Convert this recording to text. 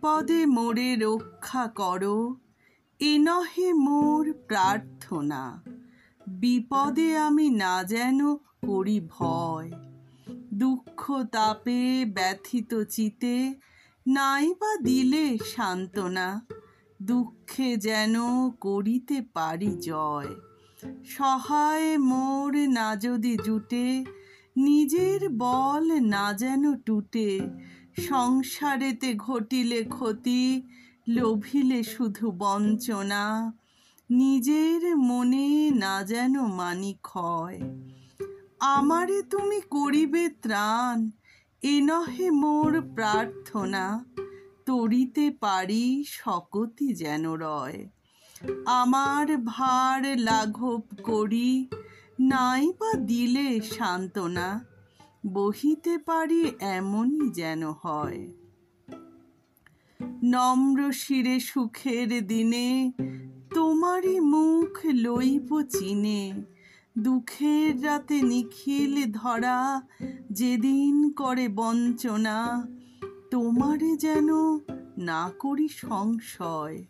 বিপদে মোরে রক্ষা করো, এ নহে মোর প্রার্থনা। বিপদে আমি না যেন করি ভয়। দুঃখ তাপে ব্যথিত চিতে নাই বা দিলে সান্ত্বনা, দুঃখে যেন করিতে পারি জয়। সহায় মোর না যদি জুটে, নিজের বল না যেন টুটে সংসারেতে ঘটিলে ক্ষতি, লোভিলে শুধু বঞ্চনা। নিজের মনে না যেন মানি ক্ষয় আমারে তুমি করিবে ত্রাণ, এ নহে মোর প্রার্থনা। তরিতে পারি শকতি যেন রয়। আমার ভার লাঘব করি নাই বা দিলে সান্ত্বনা। বহিতে পারি এমনই যেন হয়। নম্র শিরে সুখের দিনে তোমারই মুখ লইব চিনে। দুঃখের রাতে নিখিল ধরা যেদিন করে বঞ্চনা, তোমারে যেন না করি সংশয়।